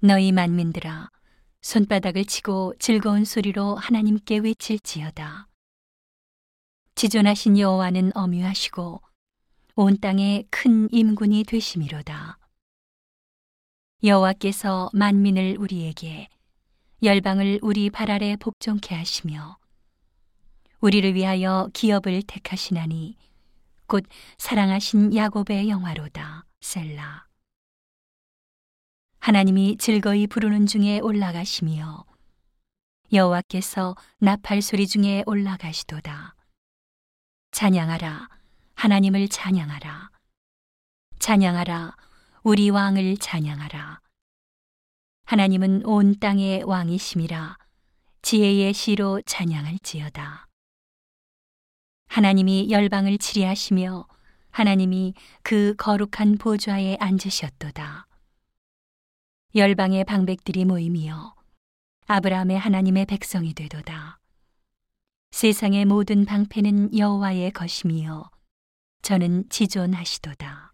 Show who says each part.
Speaker 1: 너희 만민들아 손바닥을 치고 즐거운 소리로 하나님께 외칠지어다. 지존하신 여호와는 엄유하시고 온 땅에 큰 임군이 되심이로다. 여호와께서 만민을 우리에게 열방을 우리 발 아래 복종케 하시며 우리를 위하여 기업을 택하시나니 곧 사랑하신 야곱의 영화로다 셀라 하나님이 즐거이 부르는 중에 올라가시며 여호와께서 나팔 소리 중에 올라가시도다. 찬양하라 하나님을 찬양하라. 찬양하라 우리 왕을 찬양하라. 하나님은 온 땅의 왕이심이라 지혜의 시로 찬양할지어다. 하나님이 열방을 치리하시며 하나님이 그 거룩한 보좌에 앉으셨도다. 열방의 방백들이 모임이여 아브라함의 하나님의 백성이 되도다. 세상의 모든 방패는 여호와의 것이며 저는 지존하시도다.